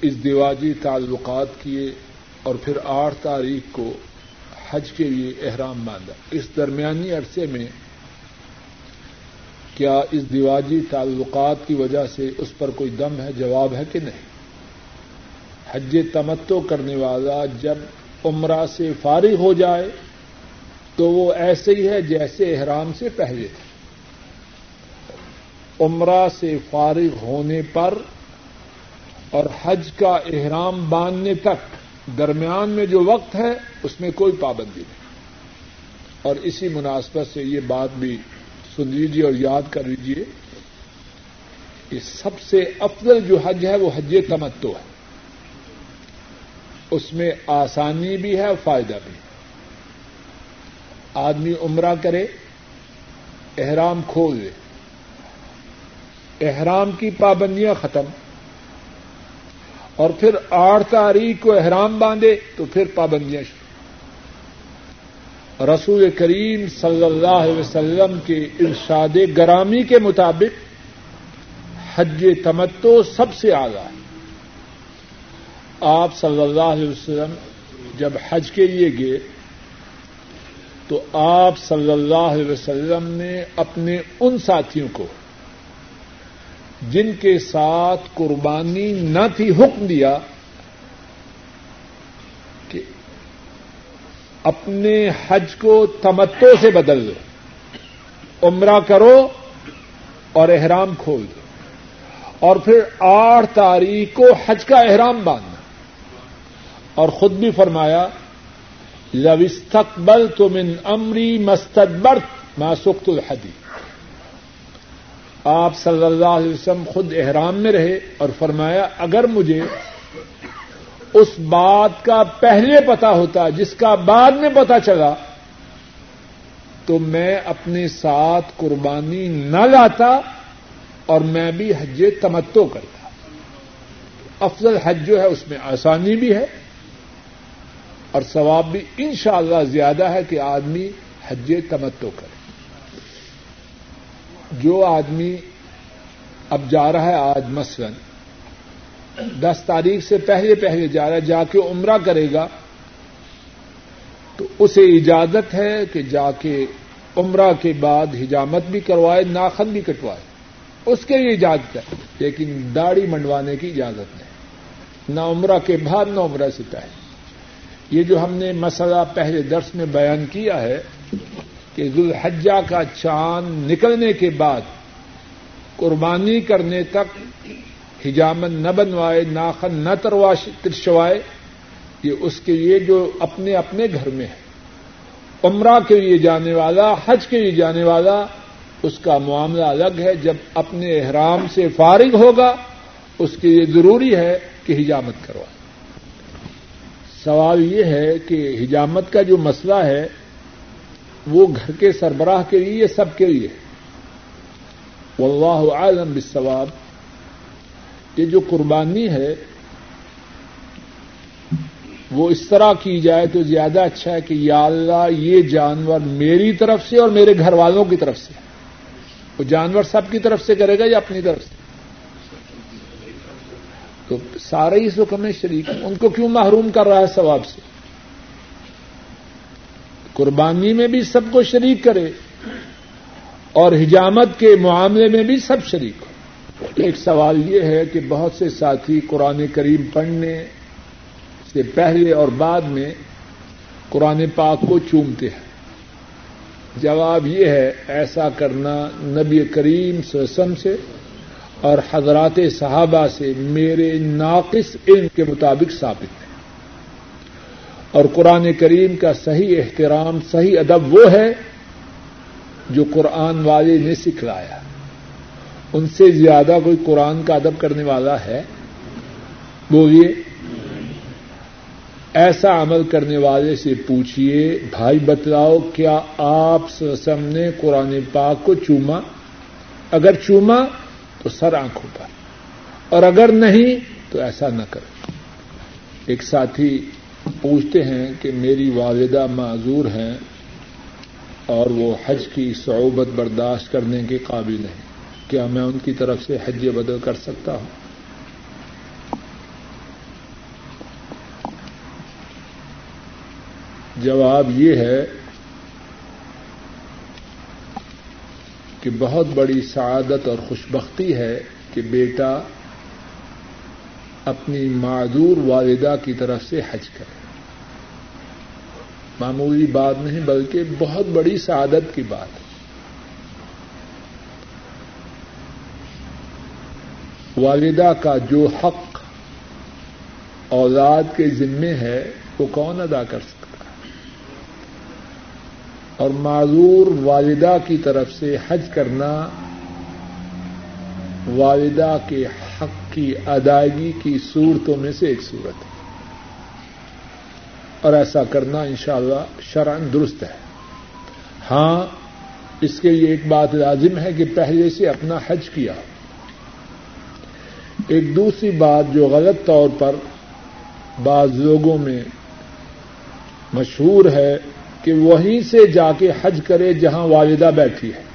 اس دیواجی تعلقات کیے اور پھر آٹھ تاریخ کو حج کے لیے احرام باندھا۔ اس درمیانی عرصے میں کیا اس دیواجی تعلقات کی وجہ سے اس پر کوئی دم ہے؟ جواب ہے کہ نہیں۔ حج تمتو کرنے والا جب عمرہ سے فارغ ہو جائے تو وہ ایسے ہی ہے جیسے احرام سے پہلے تھے۔ عمرہ سے فارغ ہونے پر اور حج کا احرام باندھنے تک درمیان میں جو وقت ہے، اس میں کوئی پابندی نہیں۔ اور اسی مناسبت سے یہ بات بھی سن لیجیے اور یاد کر لیجیے کہ سب سے افضل جو حج ہے وہ حج تمتو ہے۔ اس میں آسانی بھی ہے اور فائدہ بھی۔ آدمی عمرہ کرے، احرام کھول دے احرام کی پابندیاں ختم۔ اور پھر آٹھ تاریخ کو احرام باندھے تو پھر پابندیاں شروع۔ رسول کریم صلی اللہ علیہ وسلم کے ارشاد گرامی کے مطابق حج تمتو سب سے آگا ہے۔ آپ صلی اللہ علیہ وسلم جب حج کے لیے گئے تو آپ صلی اللہ علیہ وسلم نے اپنے ان ساتھیوں کو جن کے ساتھ قربانی نہ تھی حکم دیا اپنے حج کو تمتو سے بدل دو۔ عمرہ کرو اور احرام کھول دو۔ اور پھر آٹھ تاریخ کو حج کا احرام باندھنا۔ اور خود بھی فرمایا لوستقبل تو من امری مستدبر ماسخت الحدی آپ صلی اللہ علیہ وسلم خود احرام میں رہے اور فرمایا، اگر مجھے اس بات کا پہلے پتا ہوتا، جس کا بعد میں پتا چلا، تو میں اپنے ساتھ قربانی نہ لاتا اور میں بھی حج تمتو کرتا۔ افضل حج جو ہے، اس میں آسانی بھی ہے اور ثواب بھی ان شاء اللہ زیادہ ہے کہ آدمی حج تمتو کرے۔ جو آدمی اب جا رہا ہے، آج مثلاً دس تاریخ سے پہلے پہلے جا رہا جا کے عمرہ کرے گا۔ تو اسے اجازت ہے کہ جا کے عمرہ کے بعد حجامت بھی کروائے، ناخن بھی کٹوائے۔ اس کے لیے اجازت ہے، لیکن داڑھی منڈوانے کی اجازت نہیں۔ نہ عمرہ کے بعد، نہ عمرہ سے پہلے۔ یہ جو ہم نے مسئلہ پہلے درس میں بیان کیا ہے کہ ذوالحجہ کا چاند نکلنے کے بعد قربانی کرنے تک حجامت نہ بنوائے، ناخن نہ ترشوائے یہ اس کے لیے جو اپنے اپنے گھر میں ہے۔ عمرہ کے لیے جانے والا، حج کے لیے جانے والا، اس کا معاملہ الگ ہے۔ جب اپنے احرام سے فارغ ہوگا، اس کے لیے ضروری ہے کہ حجامت کروائے۔ سوال یہ ہے کہ حجامت کا جو مسئلہ ہے، وہ گھر کے سربراہ کے لیے سب کے لیے؟ واللہ عالم بالثواب یہ جو قربانی ہے وہ اس طرح کی جائے تو زیادہ اچھا ہے کہ یا اللہ یہ جانور میری طرف سے اور میرے گھر والوں کی طرف سے۔ وہ جانور سب کی طرف سے کرے گا یا اپنی طرف سے؟ تو سارے ہی حکم میں شریک ان کو کیوں محروم کر رہا ہے ثواب سے؟ قربانی میں بھی سب کو شریک کرے اور حجامت کے معاملے میں بھی سب شریک ہو۔ ایک سوال یہ ہے کہ بہت سے ساتھی قرآن کریم پڑھنے سے پہلے اور بعد میں قرآن پاک کو چومتے ہیں۔ جواب یہ ہے، ایسا کرنا نبی کریم سسم سے اور حضرات صحابہ سے میرے ناقص علم کے مطابق ثابت ہے۔ اور قرآن کریم کا صحیح احترام، صحیح ادب وہ ہے جو قرآن والے نے سکھلایا۔ ان سے زیادہ کوئی قرآن کا ادب کرنے والا ہے؟ بولیے۔ ایسا عمل کرنے والے سے پوچھیے بھائی بتلاؤ، کیا آپ سم نے قرآن پاک کو چوما؟ اگر چوما تو سر آنکھوں پر، اور اگر نہیں تو ایسا نہ کرے ایک ساتھی پوچھتے ہیں کہ میری والدہ معذور ہیں اور وہ حج کی صعوبت برداشت کرنے کے قابل ہیں۔ کیا میں ان کی طرف سے حج بدل کر سکتا ہوں؟ جواب یہ ہے کہ بہت بڑی سعادت اور خوشبختی ہے کہ بیٹا اپنی معذور والدہ کی طرف سے حج کرے۔ معمولی بات نہیں، بلکہ بہت بڑی سعادت کی بات والدہ کا جو حق اولاد کے ذمے ہے، وہ کون ادا کر سکتا ہے؟ اور معذور والدہ کی طرف سے حج کرنا والدہ کے حق کی ادائیگی کی صورتوں میں سے ایک صورت ہے۔ اور ایسا کرنا انشاءاللہ اللہ شرعن درست ہے۔ ہاں اس کے لیے ایک بات لازم ہے کہ پہلے سے اپنا حج کیا۔ ایک دوسری بات جو غلط طور پر بعض لوگوں میں مشہور ہے کہ وہیں سے جا کے حج کرے جہاں والدہ بیٹھی ہے۔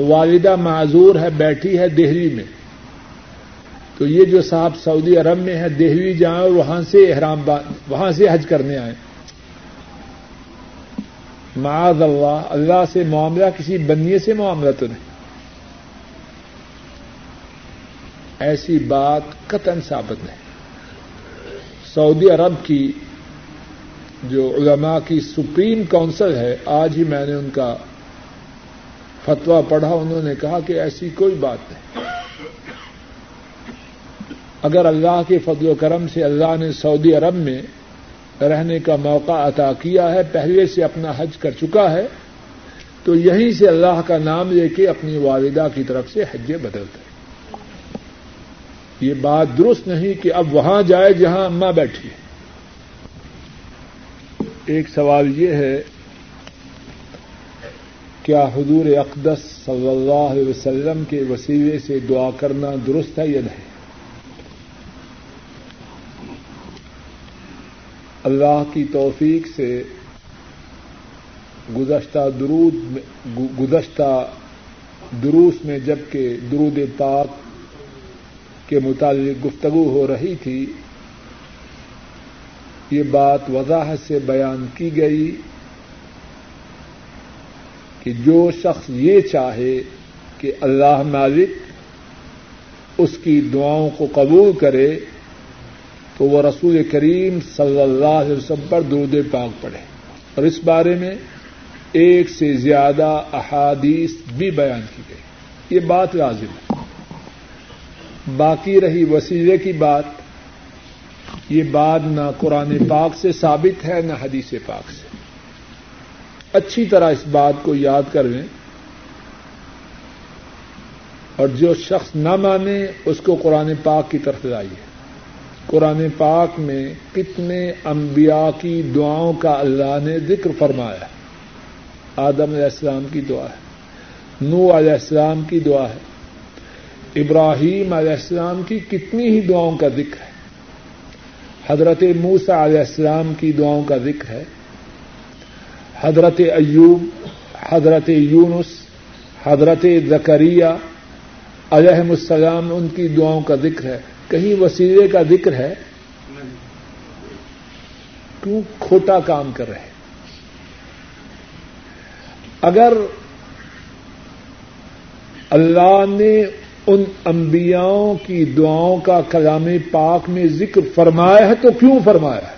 والدہ معذور ہے، بیٹھی ہے دہلی میں۔ تو یہ جو صاحب سعودی عرب میں ہے دہلی جائیں اور وہاں سے احرام وہاں سے حج کرنے آئے معاذ اللہ اللہ سے معاملہ، کسی بنیے سے معاملہ تو نہیں۔ ایسی بات قطن ثابت نہیں۔ سعودی عرب کی جو علماء کی سپریم کاؤنسل ہے، آج ہی میں نے ان کا فتوا پڑھا، انہوں نے کہا کہ ایسی کوئی بات نہیں۔ اگر اللہ کے فضل و کرم سے اللہ نے سعودی عرب میں رہنے کا موقع عطا کیا ہے، پہلے سے اپنا حج کر چکا ہے، تو یہیں سے اللہ کا نام لے کے اپنی والدہ کی طرف سے حج بدلتے یہ بات درست نہیں کہ اب وہاں جائے جہاں اماں بیٹھی ہے۔ ایک سوال یہ ہے، کیا حضور اقدس صلی اللہ علیہ وسلم کے وسیلے سے دعا کرنا درست ہے یا نہیں؟ اللہ کی توفیق سے گزشتہ درود گزشتہ دروس میں جبکہ درود پاک کے متعلق گفتگو ہو رہی تھی، یہ بات وضاحت سے بیان کی گئی کہ جو شخص یہ چاہے کہ اللہ مالک اس کی دعاؤں کو قبول کرے، تو وہ رسول کریم صلی اللہ علیہ وسلم پر درود پاک پڑھے۔ اور اس بارے میں ایک سے زیادہ احادیث بھی بیان کی گئی۔ یہ بات لازم ہے۔ باقی رہی وسیلے کی بات، یہ بات نہ قرآن پاک سے ثابت ہے، نہ حدیث پاک سے۔ اچھی طرح اس بات کو یاد کر لیں۔ اور جو شخص نہ مانے، اس کو قرآن پاک کی طرف لائیے۔ قرآن پاک میں کتنے انبیاء کی دعاؤں کا اللہ نے ذکر فرمایا۔ آدم علیہ السلام کی دعا ہے نو علیہ السلام کی دعا ہے۔ ابراہیم علیہ السلام کی کتنی ہی دعاؤں کا ذکر ہے۔ حضرت موسا علیہ السلام کی دعاؤں کا ذکر ہے۔ حضرت ایوب، حضرت یونس، حضرت زکریہ علیہ السلام ان کی دعاؤں کا ذکر ہے۔ کہیں وسیلے کا ذکر ہے؟ کیوں کھوٹا کام کر رہے اگر اللہ نے ان انبیاؤں کی دعاؤں کا کلام پاک میں ذکر فرمایا ہے تو کیوں فرمایا ہے؟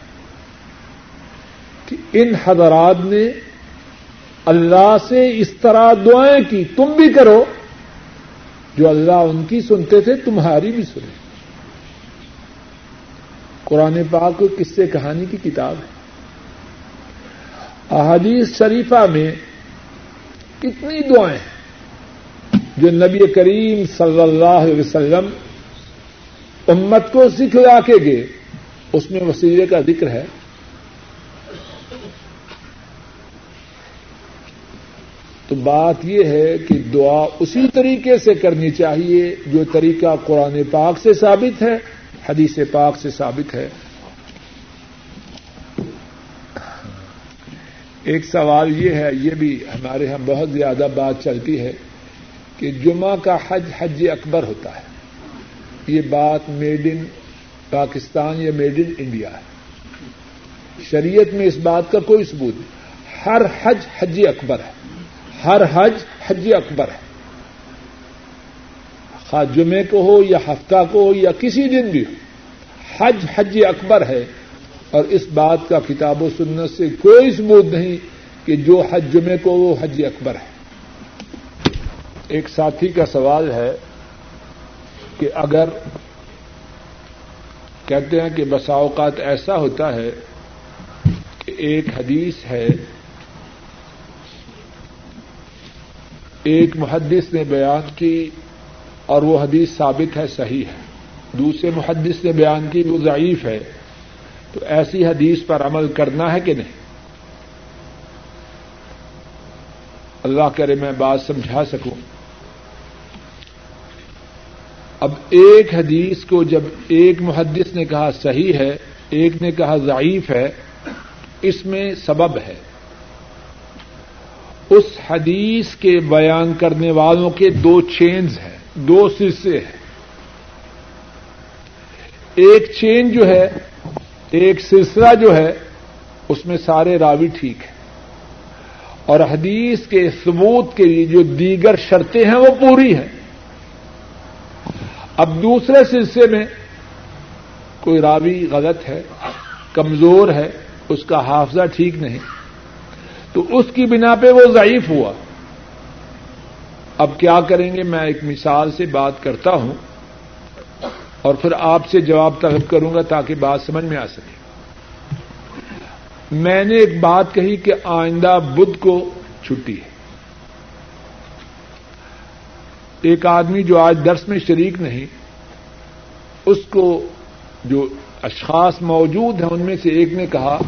کہ ان حضرات نے اللہ سے اس طرح دعائیں کی، تم بھی کرو۔ جو اللہ ان کی سنتے تھے، تمہاری بھی سنے قرآن پاک کس سے کہانی کی کتاب ہے۔ احادیث شریفہ میں کتنی دعائیں ہیں؟ جو نبی کریم صلی اللہ علیہ وسلم امت کو سکھلا کے گئے، اس میں وسیلے کا ذکر ہے۔ تو بات یہ ہے کہ دعا اسی طریقے سے کرنی چاہیے جو طریقہ قرآن پاک سے ثابت ہے، حدیث پاک سے ثابت ہے۔ ایک سوال یہ ہے، یہ بھی ہمارے یہاں بہت زیادہ بات چلتی ہے۔ کہ جمعہ کا حج حج اکبر ہوتا ہے۔ یہ بات میڈ ان پاکستان یا میڈ ان انڈیا ہے۔ شریعت میں اس بات کا کوئی ثبوت نہیں۔ ہر حج حج اکبر ہے۔ ہر حج حج اکبر ہے۔ خواہ جمعے کو ہو یا ہفتہ کو ہو یا کسی دن بھی ہو۔ حج حج اکبر ہے۔ اور اس بات کا کتاب و سنت سے کوئی ثبوت نہیں کہ جو حج جمعے کو وہ حج اکبر ہے۔ ایک ساتھی کا سوال ہے کہ اگر کہتے ہیں کہ بسا اوقات ایسا ہوتا ہے کہ ایک حدیث ہے، ایک محدث نے بیان کی اور وہ حدیث ثابت ہے، صحیح ہے۔ دوسرے محدث نے بیان کی، وہ ضعیف ہے۔ تو ایسی حدیث پر عمل کرنا ہے کہ نہیں؟ اللہ کرے میں بات سمجھا سکوں۔ اب ایک حدیث کو جب ایک محدث نے کہا صحیح ہے، ایک نے کہا ضعیف ہے، اس میں سبب ہے۔ اس حدیث کے بیان کرنے والوں کے دو چینز ہیں، دو سلسلے ہیں۔ ایک چین جو ہے، ایک سلسلہ جو ہے، اس میں سارے راوی ٹھیک ہیں۔ اور حدیث کے ثبوت کے لیے جو دیگر شرطیں ہیں، وہ پوری ہیں۔ اب دوسرے سلسلے میں کوئی راوی غلط ہے، کمزور ہے، اس کا حافظہ ٹھیک نہیں، تو اس کی بنا پہ وہ ضعیف ہوا۔ اب کیا کریں گے؟ میں ایک مثال سے بات کرتا ہوں اور پھر آپ سے جواب طلب کروں گا تاکہ بات سمجھ میں آ سکے۔ میں نے ایک بات کہی کہ آئندہ بدھ کو چھٹی ہے۔ ایک آدمی جو آج درس میں شریک نہیں، اس کو جو اشخاص موجود ہیں ان میں سے ایک نے کہا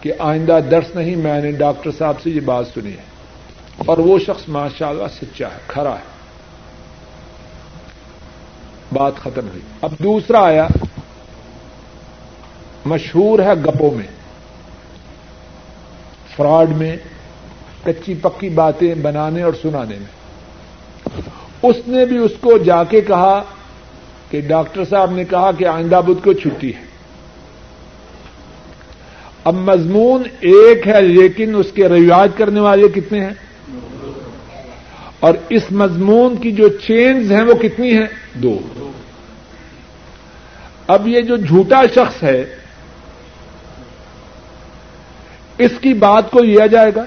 کہ آئندہ درس نہیں، میں نے ڈاکٹر صاحب سے یہ بات سنی ہے۔ اور وہ شخص ماشاء اللہ سچا ہے کھڑا ہے۔ بات ختم ہوئی۔ اب دوسرا آیا، مشہور ہے گپوں میں۔ فراڈ میں کچی پکی باتیں بنانے اور سنانے میں۔ اس نے بھی اس کو جا کے کہا کہ ڈاکٹر صاحب نے کہا کہ آئندہ بدھ کو چھٹی ہے۔ اب مضمون ایک ہے لیکن اس کے روایت کرنے والے کتنے ہیں؟ اور اس مضمون کی جو چینز ہیں وہ کتنی ہیں؟ دو۔ اب یہ جو جھوٹا شخص ہے، اس کی بات کو لیا جائے گا؟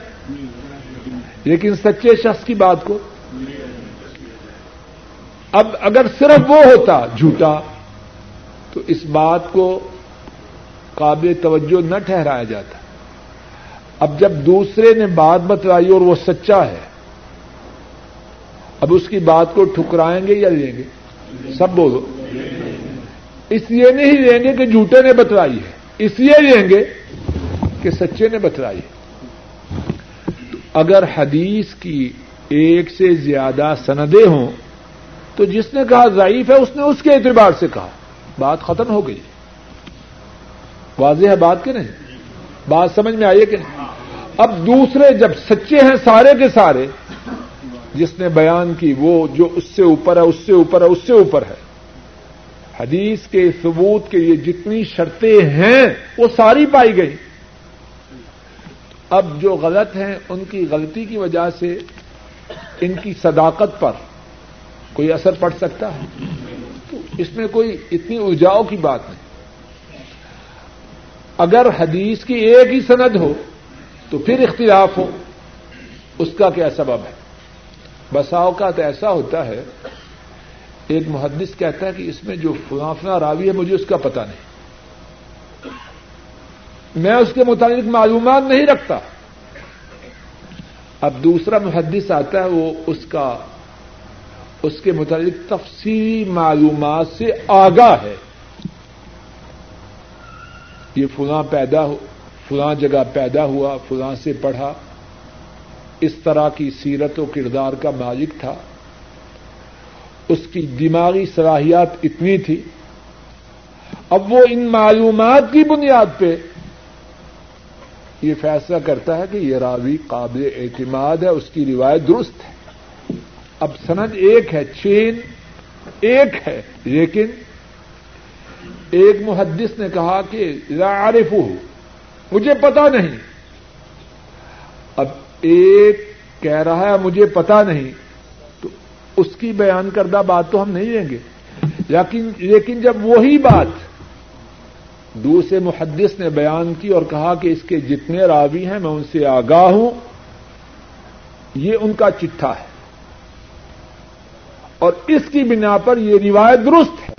لیکن سچے شخص کی بات کو؟ اب اگر صرف وہ ہوتا جھوٹا، تو اس بات کو قابل توجہ نہ ٹھہرایا جاتا۔ اب جب دوسرے نے بات بتلائی اور وہ سچا ہے، اب اس کی بات کو ٹھکرائیں گے یا لیں گے؟ سب بولو۔ اس لیے نہیں لیں گے کہ جھوٹے نے بتلائی ہے، اس لیے لیں گے کہ سچے نے بتلائی اگر حدیث کی ایک سے زیادہ سندیں ہوں تو جس نے کہا ضعیف ہے، اس نے اس کے اعتبار سے کہا۔ بات ختم ہو گئی۔ واضح ہے بات کہ نہیں؟ بات سمجھ میں آئیے کہ نہیں؟ اب دوسرے جب سچے ہیں سارے کے سارے، جس نے بیان کی وہ جو اس سے اوپر ہے، اس سے اوپر ہے، اس سے اوپر ہے۔ حدیث کے ثبوت کے لیے جتنی شرطیں ہیں، وہ ساری پائی گئی۔ اب جو غلط ہیں، ان کی غلطی کی وجہ سے ان کی صداقت پر کوئی اثر پڑ سکتا ہے؟ تو اس میں کوئی اتنی الجاؤ کی بات نہیں۔ اگر حدیث کی ایک ہی سند ہو، تو پھر اختلاف ہو۔ اس کا کیا سبب ہے؟ بساؤ کا تو ایسا ہوتا ہے، ایک محدث کہتا ہے کہ اس میں جو فلافنا راوی ہے، مجھے اس کا پتہ نہیں۔ میں اس کے متعلق معلومات نہیں رکھتا۔ اب دوسرا محدث آتا ہے، وہ اس کا اس کے متعلق تفصیلی معلومات سے آگاہ ہے۔ یہ فلاں پیدا ہو، فلاں جگہ پیدا ہوا، فلاں سے پڑھا۔ اس طرح کی سیرت و کردار کا مالک تھا۔ اس کی دماغی صلاحیات اتنی تھی۔ اب وہ ان معلومات کی بنیاد پہ یہ فیصلہ کرتا ہے کہ یہ راوی قابل اعتماد ہے، اس کی روایت درست ہے۔ اب سند ایک ہے، چین ایک ہے، لیکن ایک محدث نے کہا کہ عارف مجھے پتا نہیں۔ اب ایک کہہ رہا ہے، مجھے پتا نہیں۔ تو اس کی بیان کردہ بات تو ہم نہیں لیں گے۔ لیکن لیکن جب وہی بات دوسرے محدث نے بیان کی اور کہا کہ اس کے جتنے راوی ہیں، میں ان سے آگاہ ہوں، یہ ان کا چٹھا ہے۔ اور اس کی بنا پر یہ روایت درست ہے۔